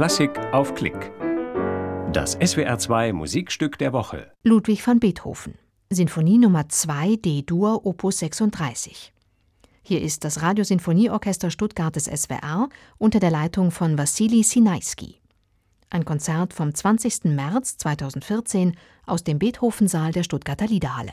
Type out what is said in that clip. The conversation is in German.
Klassik auf Klick. Das SWR2 Musikstück der Woche. Ludwig van Beethoven. Sinfonie Nummer 2 D-Dur Opus 36. Hier ist das Radiosinfonieorchester Stuttgart des SWR unter der Leitung von Wassili Sinaisky. Ein Konzert vom 20. März 2014 aus dem Beethoven-Saal der Stuttgarter Liederhalle.